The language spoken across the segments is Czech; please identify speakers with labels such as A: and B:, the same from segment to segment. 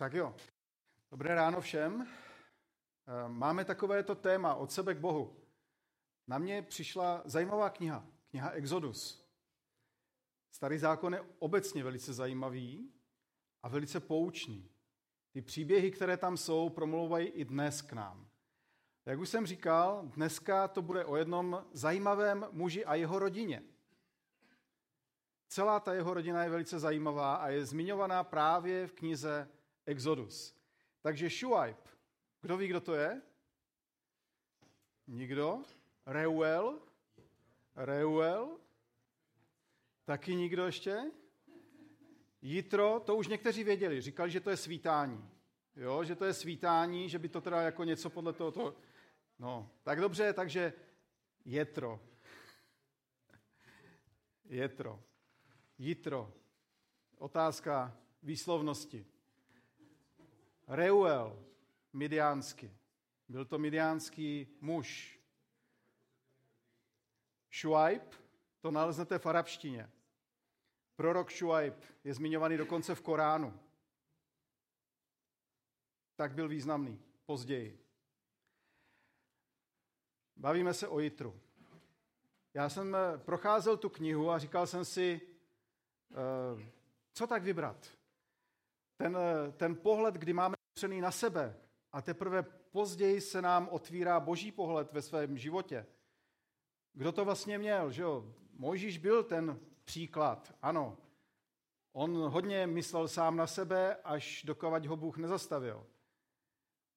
A: Tak jo, dobré ráno všem. Eh, máme takovéto téma od sebe k Bohu. Na mě přišla zajímavá kniha, kniha Exodus. Starý zákon je obecně velice zajímavý a velice poučný. Ty příběhy, které tam jsou, promlouvají i dnes k nám. Jak už jsem říkal, dneska to bude o jednom zajímavém muži a jeho rodině. Celá ta jeho rodina je velice zajímavá a je zmiňovaná právě v knize Exodus. Takže Shuaib, kdo ví, kdo to je? Nikdo? Reuel? Reuel? Taky nikdo ještě? Jitro, to už někteří věděli, říkali, že to je svítání. Jo, že to je svítání, že by to teda jako něco podle toho... To... No, tak dobře, takže Jetro. Jetro. Jitro. Otázka výslovnosti. Reuel, midiánsky. Byl to midiánský muž. Shuaib, to naleznete v arabštině. Prorok Shuaib je zmiňovaný dokonce v Koránu. Tak byl významný později. Bavíme se o Jitru. Já jsem procházel tu knihu a říkal jsem si, eh, co tak vybrat ten, ten pohled, kdy máme přený na sebe a teprve později se nám otvírá boží pohled ve svém životě. Kdo to vlastně měl, že jo? Mojžíš byl ten příklad, ano. On hodně myslel sám na sebe, až dokovať ho Bůh nezastavil.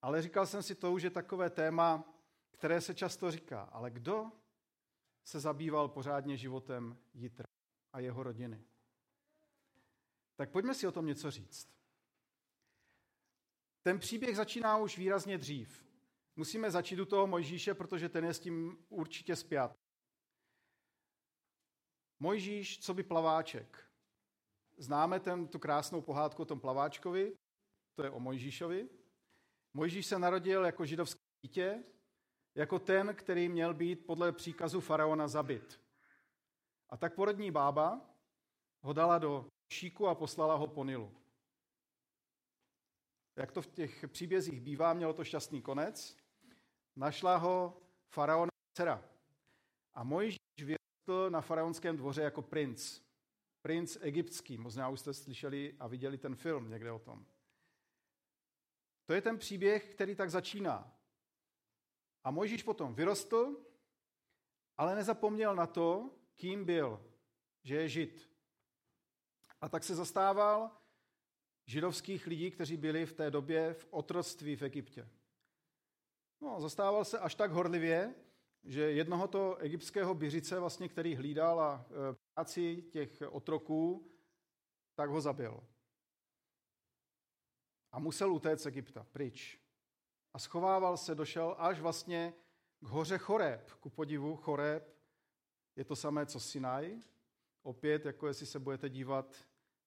A: Ale říkal jsem si to už je takové téma, které se často říká. Ale kdo se zabýval pořádně životem Jitra a jeho rodiny? Tak pojďme si o tom něco říct. Ten příběh začíná už výrazně dřív. Musíme začít u toho Mojžíše, protože ten je s tím určitě spjat. Mojžíš, co by plaváček. Známe ten, tu krásnou pohádku o tom plaváčkovi, to je o Mojžíšovi. Mojžíš se narodil jako židovské dítě, jako ten, který měl být podle příkazu faraona zabit. A tak porodní bába ho dala do šíku a poslala ho po Nilu. Jak to v těch příbězích bývá, mělo to šťastný konec. Našla ho faraona dcera. A Mojžíš vyrostl na faraonském dvoře jako princ. Princ egyptský. Možná už jste slyšeli a viděli ten film někde o tom. To je ten příběh, který tak začíná. A Mojžíš potom vyrostl, ale nezapomněl na to, kým byl, že je žid. A tak se zastával židovských lidí, kteří byli v té době v otroctví v Egyptě. No, zastával se až tak horlivě, že jednoho to egyptského běžice, vlastně, který hlídal a e, práci těch otroků, tak ho zabil. A musel utéct z Egypta, pryč. A schovával se, došel až vlastně k hoře Choreb. Ku podivu Choreb je to samé, co Sinaj. Opět, jako jestli se budete dívat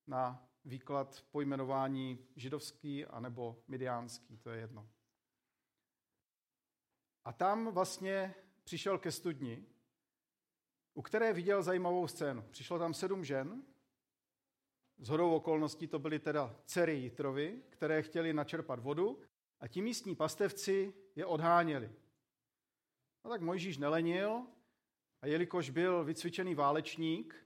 A: na výklad pojmenování židovský anebo midiánský, to je jedno. A tam vlastně přišel ke studni, u které viděl zajímavou scénu. Přišlo tam sedm žen, z hodou okolností to byly teda dcery Jitrovi, které chtěli načerpat vodu a ti místní pastevci je odháněli. No tak Mojžíš nelenil a jelikož byl vycvičený válečník,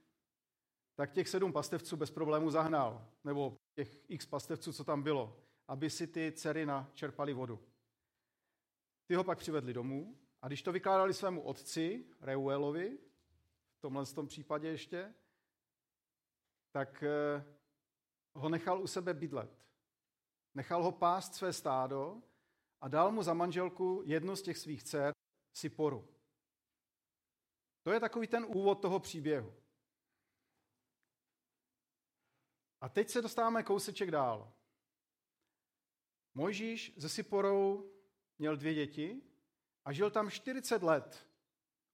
A: tak těch sedm pastevců bez problému zahnal, nebo těch x pastevců, co tam bylo, aby si ty dcery načerpali vodu. Ty ho pak přivedli domů a když to vykládali svému otci, Reuelovi, v tomhle tom případě ještě, tak eh, ho nechal u sebe bydlet. Nechal ho pást své stádo a dal mu za manželku jednu z těch svých dcer, Siporu. To je takový ten úvod toho příběhu. A teď se dostáváme kouseček dál. Mojžíš ze Siporou měl dvě děti a žil tam 40 let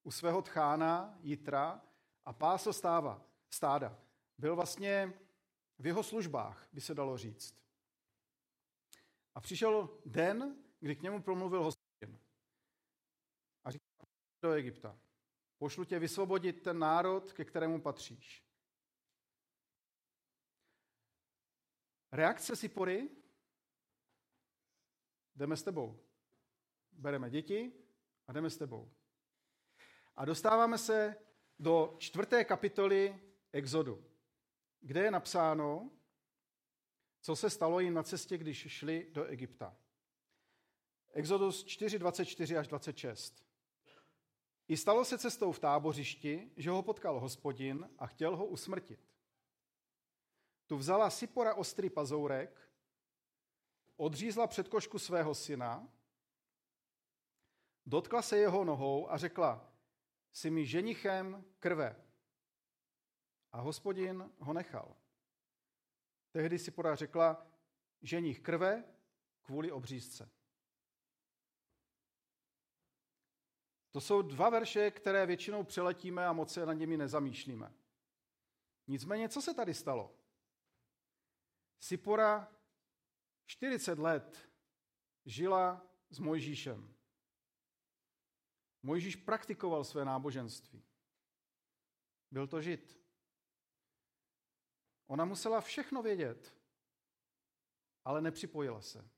A: u svého tchána Jitra a pásl stáva, stáda. Byl vlastně v jeho službách, by se dalo říct. A přišel den, kdy k němu promluvil hospodin. A říkal do Egypta, pošlu tě vysvobodit ten národ, ke kterému patříš. Reakce Sipory jdeme s tebou. Bereme děti a jdeme s tebou. A dostáváme se do čtvrté kapitoly Exodu, kde je napsáno, co se stalo jim na cestě, když šli do Egypta. Exodus 4, 24 až 26. I stalo se cestou v tábořišti, že ho potkal hospodin a chtěl ho usmrtit. Tu vzala Sipora ostrý pazourek, odřízla předkošku svého syna, dotkla se jeho nohou a řekla, jsi mi ženichem krve. A hospodin ho nechal. Tehdy si podá řekla, ženich krve kvůli obřízce. To jsou dva verše, které většinou přeletíme a moc se nad nimi nezamýšlíme. Nicméně, co se tady stalo? Sipora 40 let žila s Mojžíšem. Mojžíš praktikoval své náboženství. Byl to žid. Ona musela všechno vědět, ale nepřipojila se.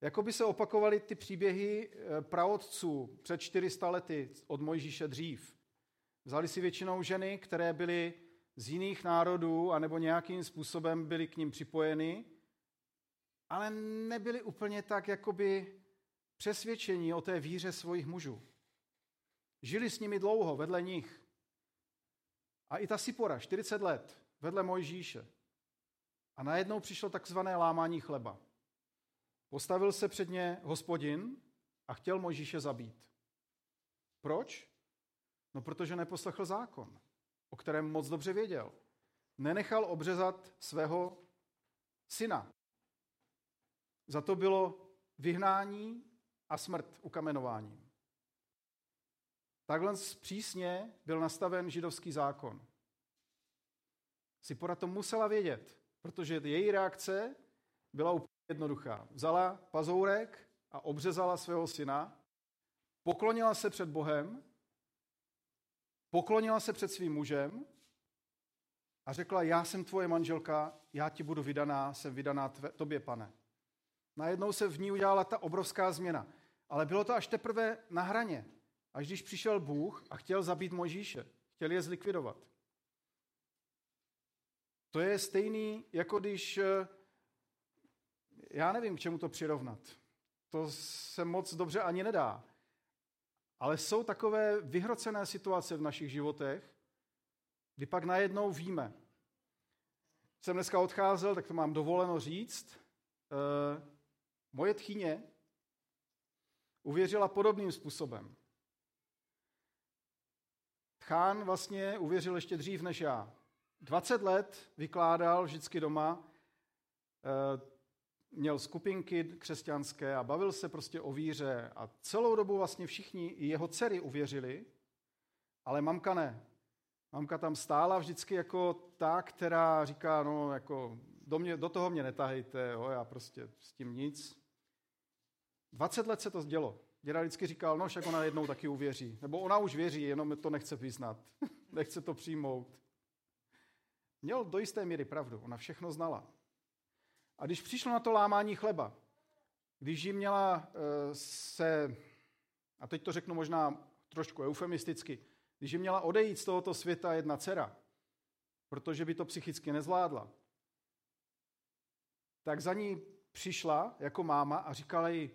A: Jako by se opakovaly ty příběhy eh, praotců před 400 lety od Mojžíše dřív. Vzali si většinou ženy, které byly z jiných národů anebo nějakým způsobem byly k ním připojeny, ale nebyly úplně tak jakoby přesvědčení o té víře svých mužů. Žili s nimi dlouho, vedle nich. A i ta Sipora, 40 let, vedle Mojžíše. A najednou přišlo takzvané lámání chleba. Postavil se před ně hospodin a chtěl Mojžíše zabít. Proč? No, protože neposlechl zákon, o kterém moc dobře věděl. Nenechal obřezat svého syna. Za to bylo vyhnání a smrt ukamenováním. Takhle přísně byl nastaven židovský zákon. Sipora to musela vědět, protože její reakce byla úplně jednoduchá. Vzala pazourek a obřezala svého syna, poklonila se před Bohem, poklonila se před svým mužem a řekla, já jsem tvoje manželka, já ti budu vydaná, jsem vydaná tve, tobě, pane. Najednou se v ní udělala ta obrovská změna. Ale bylo to až teprve na hraně, až když přišel Bůh a chtěl zabít Možíše, chtěl je zlikvidovat. To je stejný, jako když, eh, já nevím, k čemu to přirovnat. To se moc dobře ani nedá. Ale jsou takové vyhrocené situace v našich životech, kdy pak najednou víme. Jsem dneska odcházel, tak to mám dovoleno říct. E, moje tchyně uvěřila podobným způsobem. Chán vlastně uvěřil ještě dřív než já. 20 let vykládal vždycky doma, eh, měl skupinky křesťanské a bavil se prostě o víře a celou dobu vlastně všichni, i jeho dcery uvěřili, ale mamka ne. Mamka tam stála vždycky jako ta, která říká, no jako do, mě, do toho mě netahejte, jo, já prostě s tím nic. 20 let se to dělo. Děda vždycky říkal, no však ona jednou taky uvěří. Nebo ona už věří, jenom to nechce vyznat. nechce to přijmout. Měl do jisté míry pravdu, ona všechno znala. A když přišlo na to lámání chleba, když jí měla eh, se, a teď to řeknu možná trošku eufemisticky, když jí měla odejít z tohoto světa jedna dcera, protože by to psychicky nezvládla, tak za ní přišla jako máma a říkala jí,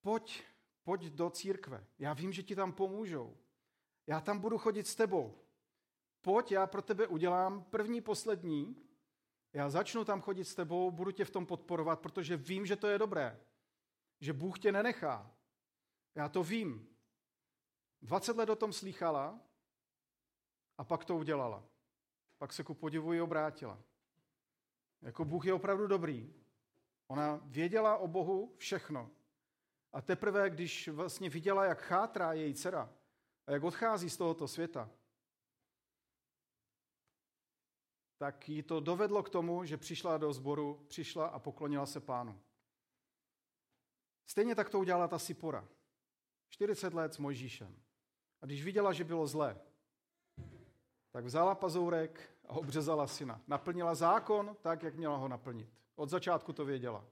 A: pojď, pojď do církve. Já vím, že ti tam pomůžou. Já tam budu chodit s tebou. Pojď, já pro tebe udělám první, poslední. Já začnu tam chodit s tebou, budu tě v tom podporovat, protože vím, že to je dobré. Že Bůh tě nenechá. Já to vím. 20 let o tom slýchala a pak to udělala. Pak se ku podivu i obrátila. Jako Bůh je opravdu dobrý. Ona věděla o Bohu všechno. A teprve, když vlastně viděla, jak chátrá její dcera a jak odchází z tohoto světa, tak jí to dovedlo k tomu, že přišla do sboru, přišla a poklonila se pánu. Stejně tak to udělala ta Sipora. 40 let s Mojžíšem. A když viděla, že bylo zlé, tak vzala pazourek a obřezala syna. Naplnila zákon tak, jak měla ho naplnit. Od začátku to věděla.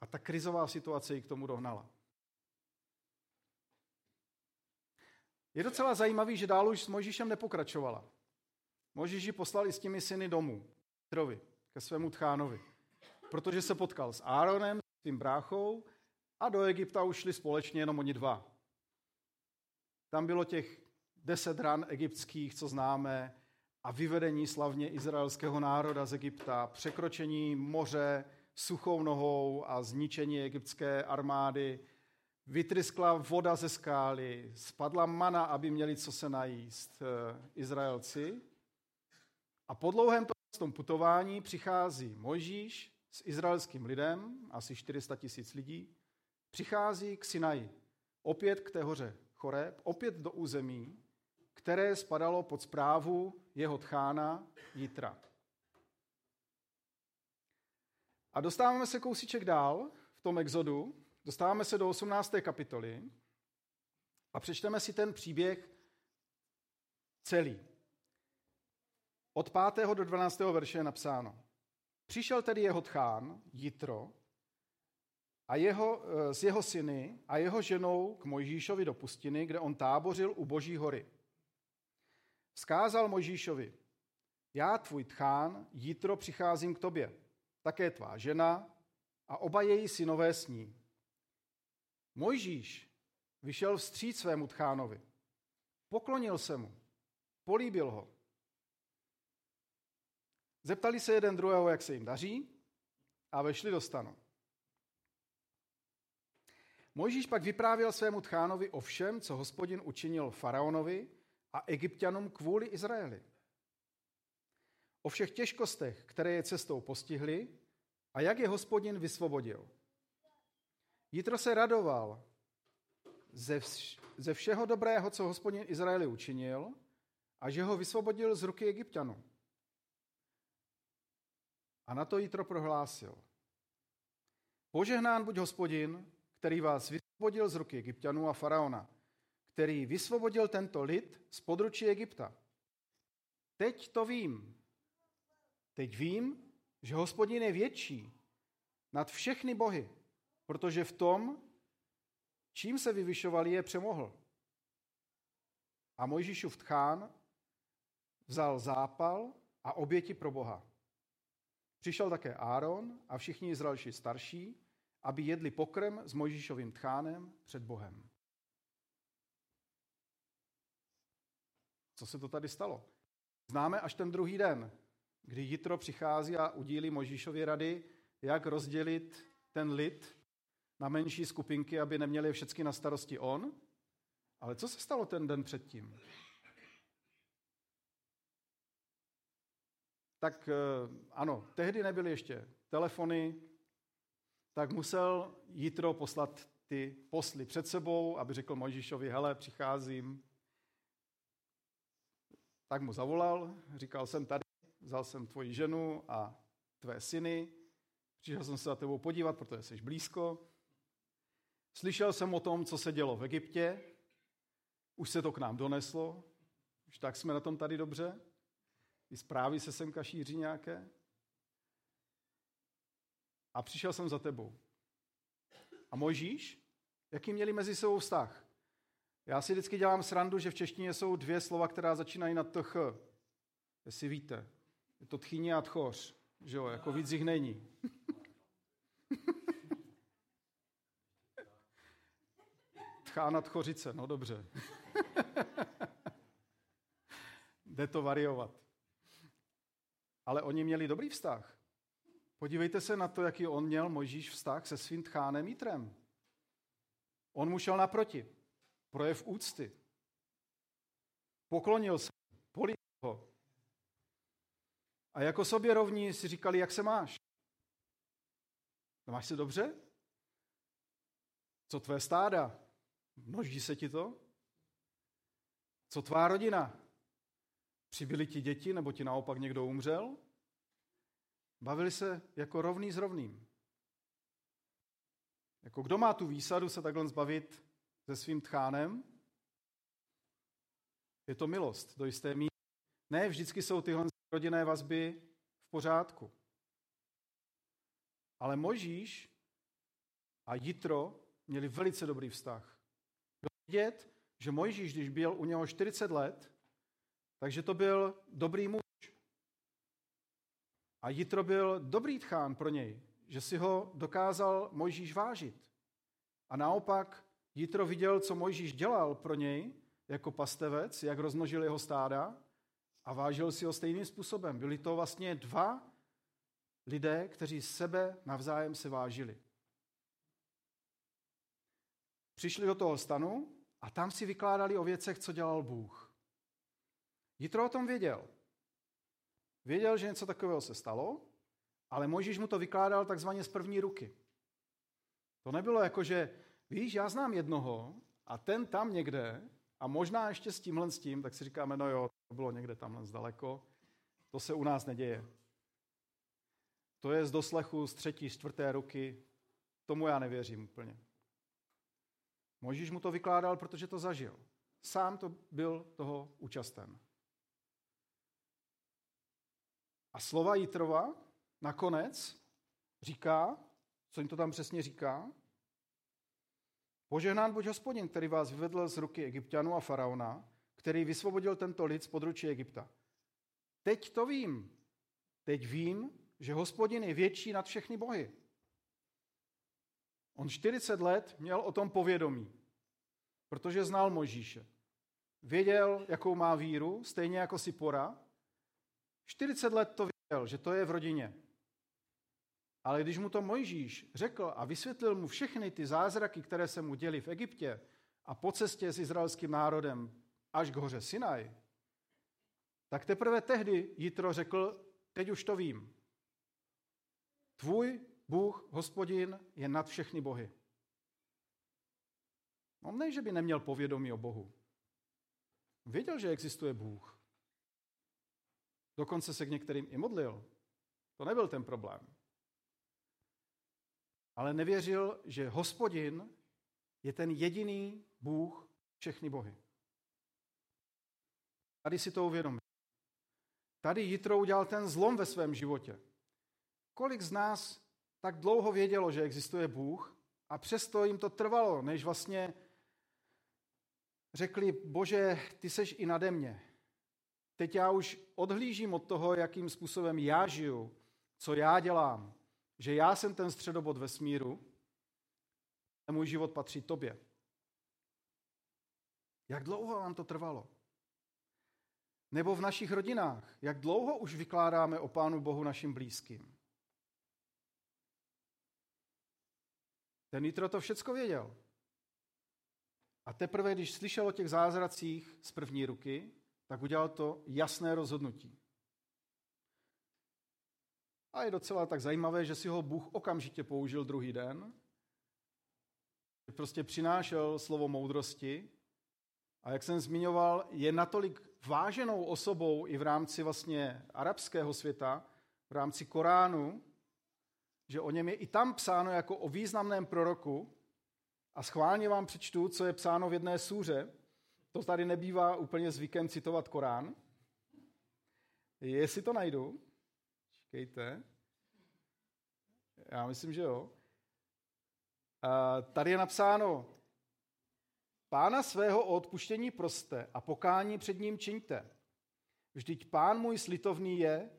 A: A ta krizová situace ji k tomu dohnala. Je docela zajímavý, že dál už s Mojžíšem nepokračovala. Mojžíš ji poslal i s těmi syny domů, Trovi, ke svému tchánovi, protože se potkal s Áronem, s tím bráchou a do Egypta už šli společně jenom oni dva. Tam bylo těch deset ran egyptských, co známe, a vyvedení slavně izraelského národa z Egypta, překročení moře suchou nohou a zničení egyptské armády, vytryskla voda ze skály, spadla mana, aby měli co se najíst eh, Izraelci. A po dlouhém tom putování přichází Mojžíš s izraelským lidem, asi 400 tisíc lidí, přichází k Sinaji, opět k té hoře Choreb, opět do území, které spadalo pod zprávu jeho tchána Jitra. A dostáváme se kousíček dál v tom exodu, dostáváme se do 18. kapitoly a přečteme si ten příběh celý. Od 5. do 12. verše je napsáno. Přišel tedy jeho tchán, Jitro, a jeho, eh, s jeho syny a jeho ženou k Mojžíšovi do pustiny, kde on tábořil u Boží hory. Vzkázal Mojžíšovi, já, tvůj tchán, Jitro, přicházím k tobě, také tvá žena a oba její synové s ní. Mojžíš vyšel vstříc svému tchánovi, poklonil se mu, políbil ho. Zeptali se jeden druhého, jak se jim daří a vešli do stanu. Mojžíš pak vyprávěl svému tchánovi o všem, co hospodin učinil faraonovi a egyptianům kvůli Izraeli. O všech těžkostech, které je cestou postihly a jak je hospodin vysvobodil. Jitro se radoval ze, vš- ze všeho dobrého, co hospodin Izraeli učinil a že ho vysvobodil z ruky egyptianů. A na to Jitro prohlásil. Požehnán buď hospodin, který vás vysvobodil z ruky egyptianů a faraona, který vysvobodil tento lid z područí Egypta. Teď to vím. Teď vím, že hospodin je větší nad všechny bohy, protože v tom, čím se vyvyšovali, je přemohl. A Mojžíšův tchán vzal zápal a oběti pro Boha. Přišel také Áron a všichni izraelští starší, aby jedli pokrm s Mojžíšovým tchánem před Bohem. Co se to tady stalo? Známe až ten druhý den, kdy Jitro přichází a udílí Mojžíšovi rady, jak rozdělit ten lid na menší skupinky, aby neměli všechny na starosti on. Ale co se stalo ten den předtím? Tak eh, ano, tehdy nebyly ještě telefony, tak musel Jitro poslat ty posly před sebou, aby řekl Mojžíšovi, hele, přicházím. Tak mu zavolal, říkal jsem tady, vzal jsem tvoji ženu a tvé syny, přišel jsem se za tebou podívat, protože jsi blízko. Slyšel jsem o tom, co se dělo v Egyptě, už se to k nám doneslo, už tak jsme na tom tady dobře. I zprávy se semka šíří nějaké a přišel jsem za tebou. A Mojžíš? Jaký měli mezi sebou vztah? Já si vždycky dělám srandu, že v češtině jsou dvě slova, která začínají na tch. Jestli víte. Je to tchyně a tchoř. Že jo, jako víc jich není. Tchána tchořice, no dobře. Jde to variovat. Ale oni měli dobrý vztah. Podívejte se na to, jaký on měl Mojžíš vztah se svým tchánem Jitrem. On mu šel naproti. Projev úcty. Poklonil se, políbil ho. A jako sobě rovní si říkali, jak se máš. No máš se dobře? Co tvé stáda? Množí se ti to? Co tvá rodina? Přibyli ti děti, nebo ti naopak někdo umřel? Bavili se jako rovný s rovným. Jako kdo má tu výsadu se takhle zbavit se svým tchánem? Je to milost do jisté míry. Ne vždycky jsou tyhle rodinné vazby v pořádku. Ale Možíš a Jitro měli velice dobrý vztah. Vidět, že Mojžíš, když byl u něho 40 let, takže to byl dobrý muž. A Jitro byl dobrý tchán pro něj, že si ho dokázal Mojžíš vážit. A naopak Jitro viděl, co Mojžíš dělal pro něj jako pastevec, jak rozmnožil jeho stáda a vážil si ho stejným způsobem. Byli to vlastně dva lidé, kteří sebe navzájem se vážili. Přišli do toho stanu a tam si vykládali o věcech, co dělal Bůh. Jitro o tom věděl. Věděl, že něco takového se stalo, ale Mojžíš mu to vykládal takzvaně z první ruky. To nebylo jako, že víš, já znám jednoho a ten tam někde a možná ještě s tímhle s tím, tak si říkáme, no jo, to bylo někde tamhle zdaleko. To se u nás neděje. To je z doslechu z třetí, čtvrté ruky. Tomu já nevěřím úplně. Možíš mu to vykládal, protože to zažil. Sám to byl toho účasten. A slova Jitrova nakonec říká, co jim to tam přesně říká, Požehnán buď hospodin, který vás vyvedl z ruky egyptianů a faraona, který vysvobodil tento lid z područí Egypta. Teď to vím. Teď vím, že hospodin je větší nad všechny bohy. On 40 let měl o tom povědomí, protože znal Možíše. Věděl, jakou má víru, stejně jako si pora. 40 let to věděl, že to je v rodině. Ale když mu to Mojžíš řekl a vysvětlil mu všechny ty zázraky, které se mu děly v Egyptě a po cestě s izraelským národem až k hoře Sinaj, tak teprve tehdy Jitro řekl, teď už to vím. Tvůj Bůh, hospodin, je nad všechny bohy. On ne, že by neměl povědomí o Bohu. Věděl, že existuje Bůh. Dokonce se k některým i modlil. To nebyl ten problém ale nevěřil, že hospodin je ten jediný Bůh všechny bohy. Tady si to uvědomil. Tady Jitro udělal ten zlom ve svém životě. Kolik z nás tak dlouho vědělo, že existuje Bůh a přesto jim to trvalo, než vlastně řekli, bože, ty seš i nade mě. Teď já už odhlížím od toho, jakým způsobem já žiju, co já dělám že já jsem ten středobod vesmíru a můj život patří tobě. Jak dlouho vám to trvalo? Nebo v našich rodinách, jak dlouho už vykládáme o Pánu Bohu našim blízkým? Ten Nitro to všecko věděl. A teprve, když slyšel o těch zázracích z první ruky, tak udělal to jasné rozhodnutí. A je docela tak zajímavé, že si ho Bůh okamžitě použil druhý den. Prostě přinášel slovo moudrosti. A jak jsem zmiňoval, je natolik váženou osobou i v rámci vlastně arabského světa, v rámci Koránu, že o něm je i tam psáno jako o významném proroku. A schválně vám přečtu, co je psáno v jedné súře. To tady nebývá úplně zvykem citovat Korán. Jestli to najdu, Počkejte. Já myslím, že jo. A tady je napsáno, Pána svého o odpuštění proste a pokání před ním čiňte. Vždyť pán můj slitovný je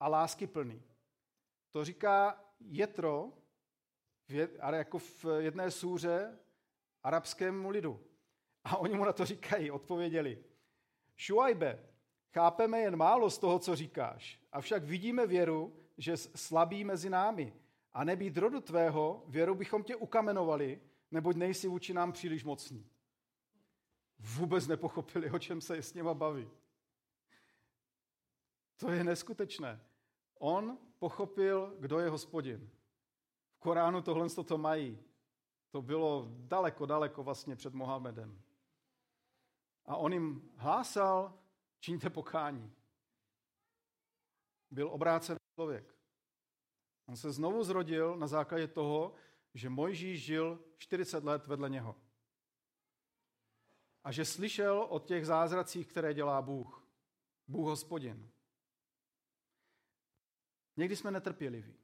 A: a lásky plný. To říká Jetro, ale jako v jedné súře arabskému lidu. A oni mu na to říkají, odpověděli. Šuajbe, chápeme jen málo z toho, co říkáš. Avšak vidíme věru, že slabí mezi námi. A nebýt rodu tvého, věru bychom tě ukamenovali, neboť nejsi vůči nám příliš mocný. Vůbec nepochopili, o čem se s něma baví. To je neskutečné. On pochopil, kdo je hospodin. V Koránu tohle to mají. To bylo daleko, daleko vlastně před Mohamedem. A on jim hlásal, čiňte pokání byl obrácený člověk. On se znovu zrodil na základě toho, že Mojžíš žil 40 let vedle něho. A že slyšel o těch zázracích, které dělá Bůh. Bůh hospodin. Někdy jsme netrpěliví.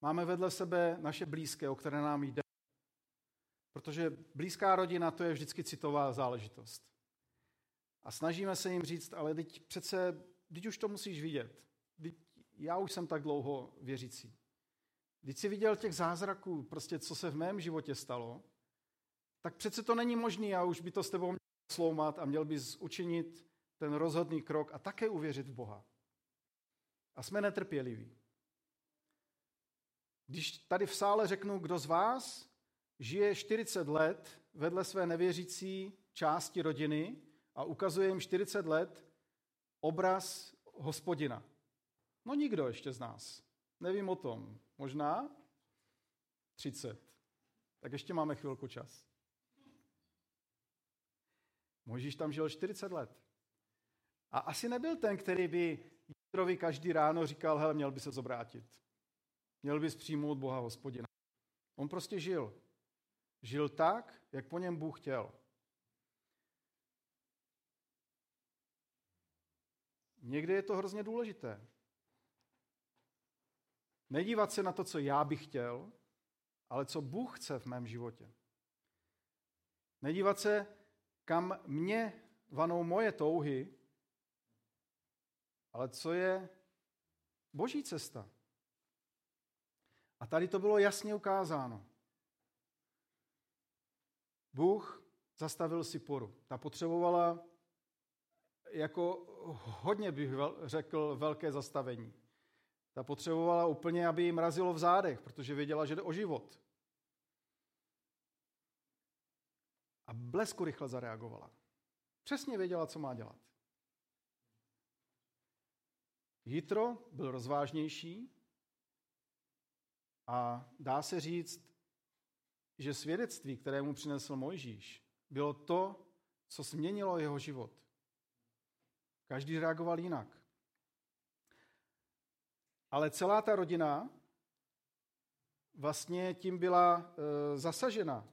A: Máme vedle sebe naše blízké, o které nám jde. Protože blízká rodina to je vždycky citová záležitost. A snažíme se jim říct, ale teď přece, teď už to musíš vidět. Teď já už jsem tak dlouho věřící. Když jsi viděl těch zázraků, prostě co se v mém životě stalo, tak přece to není možné a už by to s tebou měl sloumat a měl bys učinit ten rozhodný krok a také uvěřit v Boha. A jsme netrpěliví. Když tady v sále řeknu, kdo z vás žije 40 let vedle své nevěřící části rodiny a ukazuje jim 40 let obraz hospodina. No nikdo ještě z nás. Nevím o tom. Možná 30. Tak ještě máme chvilku čas. Možíš tam žil 40 let. A asi nebyl ten, který by Jitrovi každý ráno říkal, hele, měl by se zobrátit. Měl bys přijmout Boha hospodina. On prostě žil. Žil tak, jak po něm Bůh chtěl. Někdy je to hrozně důležité. Nedívat se na to, co já bych chtěl, ale co Bůh chce v mém životě. Nedívat se, kam mě vanou moje touhy, ale co je boží cesta. A tady to bylo jasně ukázáno. Bůh zastavil si poru. Ta potřebovala jako hodně bych řekl velké zastavení. Ta potřebovala úplně, aby jí mrazilo v zádech, protože věděla, že jde o život. A blesku rychle zareagovala. Přesně věděla, co má dělat. Jitro byl rozvážnější a dá se říct, že svědectví, které mu přinesl Mojžíš, bylo to, co změnilo jeho život. Každý reagoval jinak. Ale celá ta rodina vlastně tím byla e, zasažena.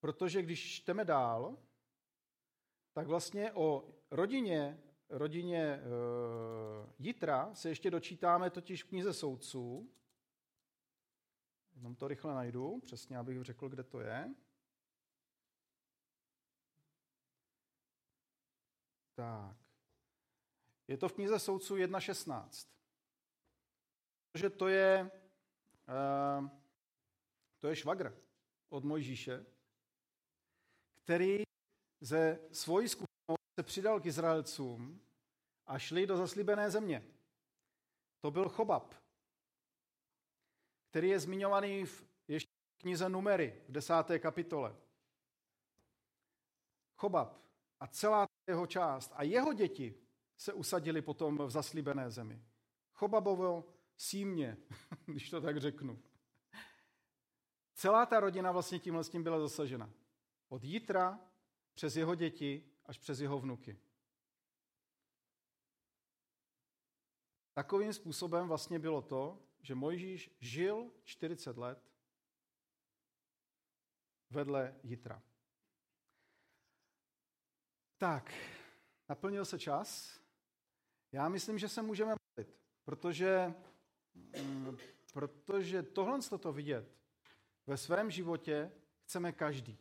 A: Protože když čteme dál, tak vlastně o rodině, rodině e, Jitra se ještě dočítáme totiž v knize soudců. Jenom to rychle najdu, přesně abych řekl, kde to je. Tak. Je to v knize soudců 1.16. Protože to je, uh, to je švagr od Mojžíše, který ze svojí skupinou se přidal k Izraelcům a šli do zaslíbené země. To byl Chobab, který je zmiňovaný v ještě knize Numery v desáté kapitole. Chobab a celá jeho část a jeho děti se usadili potom v zaslíbené zemi. Chobabovo símě, když to tak řeknu. Celá ta rodina vlastně tímhle s tím byla zasažena. Od Jitra přes jeho děti až přes jeho vnuky. Takovým způsobem vlastně bylo to, že Mojžíš žil 40 let vedle Jitra. Tak, naplnil se čas. Já myslím, že se můžeme modlit, protože, mm, protože tohle to vidět ve svém životě chceme každý.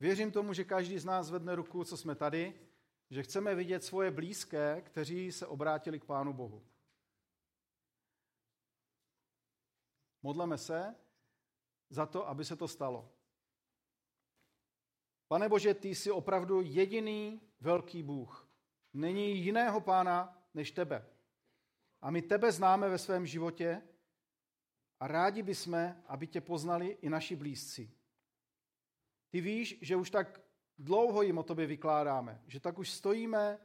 A: Věřím tomu, že každý z nás vedne ruku, co jsme tady, že chceme vidět svoje blízké, kteří se obrátili k Pánu Bohu. Modleme se za to, aby se to stalo. Pane Bože, ty jsi opravdu jediný velký Bůh. Není jiného pána než tebe. A my tebe známe ve svém životě a rádi bychom, aby tě poznali i naši blízci. Ty víš, že už tak dlouho jim o tobě vykládáme, že tak už stojíme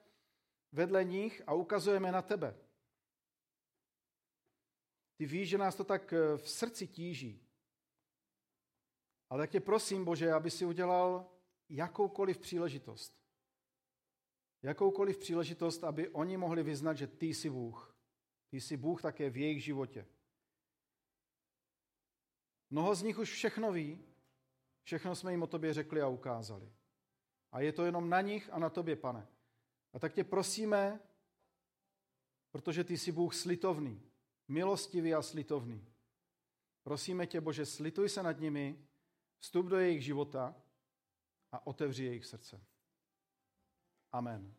A: vedle nich a ukazujeme na tebe. Ty víš, že nás to tak eh, v srdci tíží. Ale tak tě prosím, Bože, aby si udělal jakoukoliv příležitost, jakoukoliv příležitost, aby oni mohli vyznat, že ty jsi Bůh. Ty jsi Bůh také v jejich životě. Mnoho z nich už všechno ví, všechno jsme jim o tobě řekli a ukázali. A je to jenom na nich a na tobě, pane. A tak tě prosíme, protože ty jsi Bůh slitovný, milostivý a slitovný. Prosíme tě, Bože, slituj se nad nimi, vstup do jejich života a otevři jejich srdce. Amen.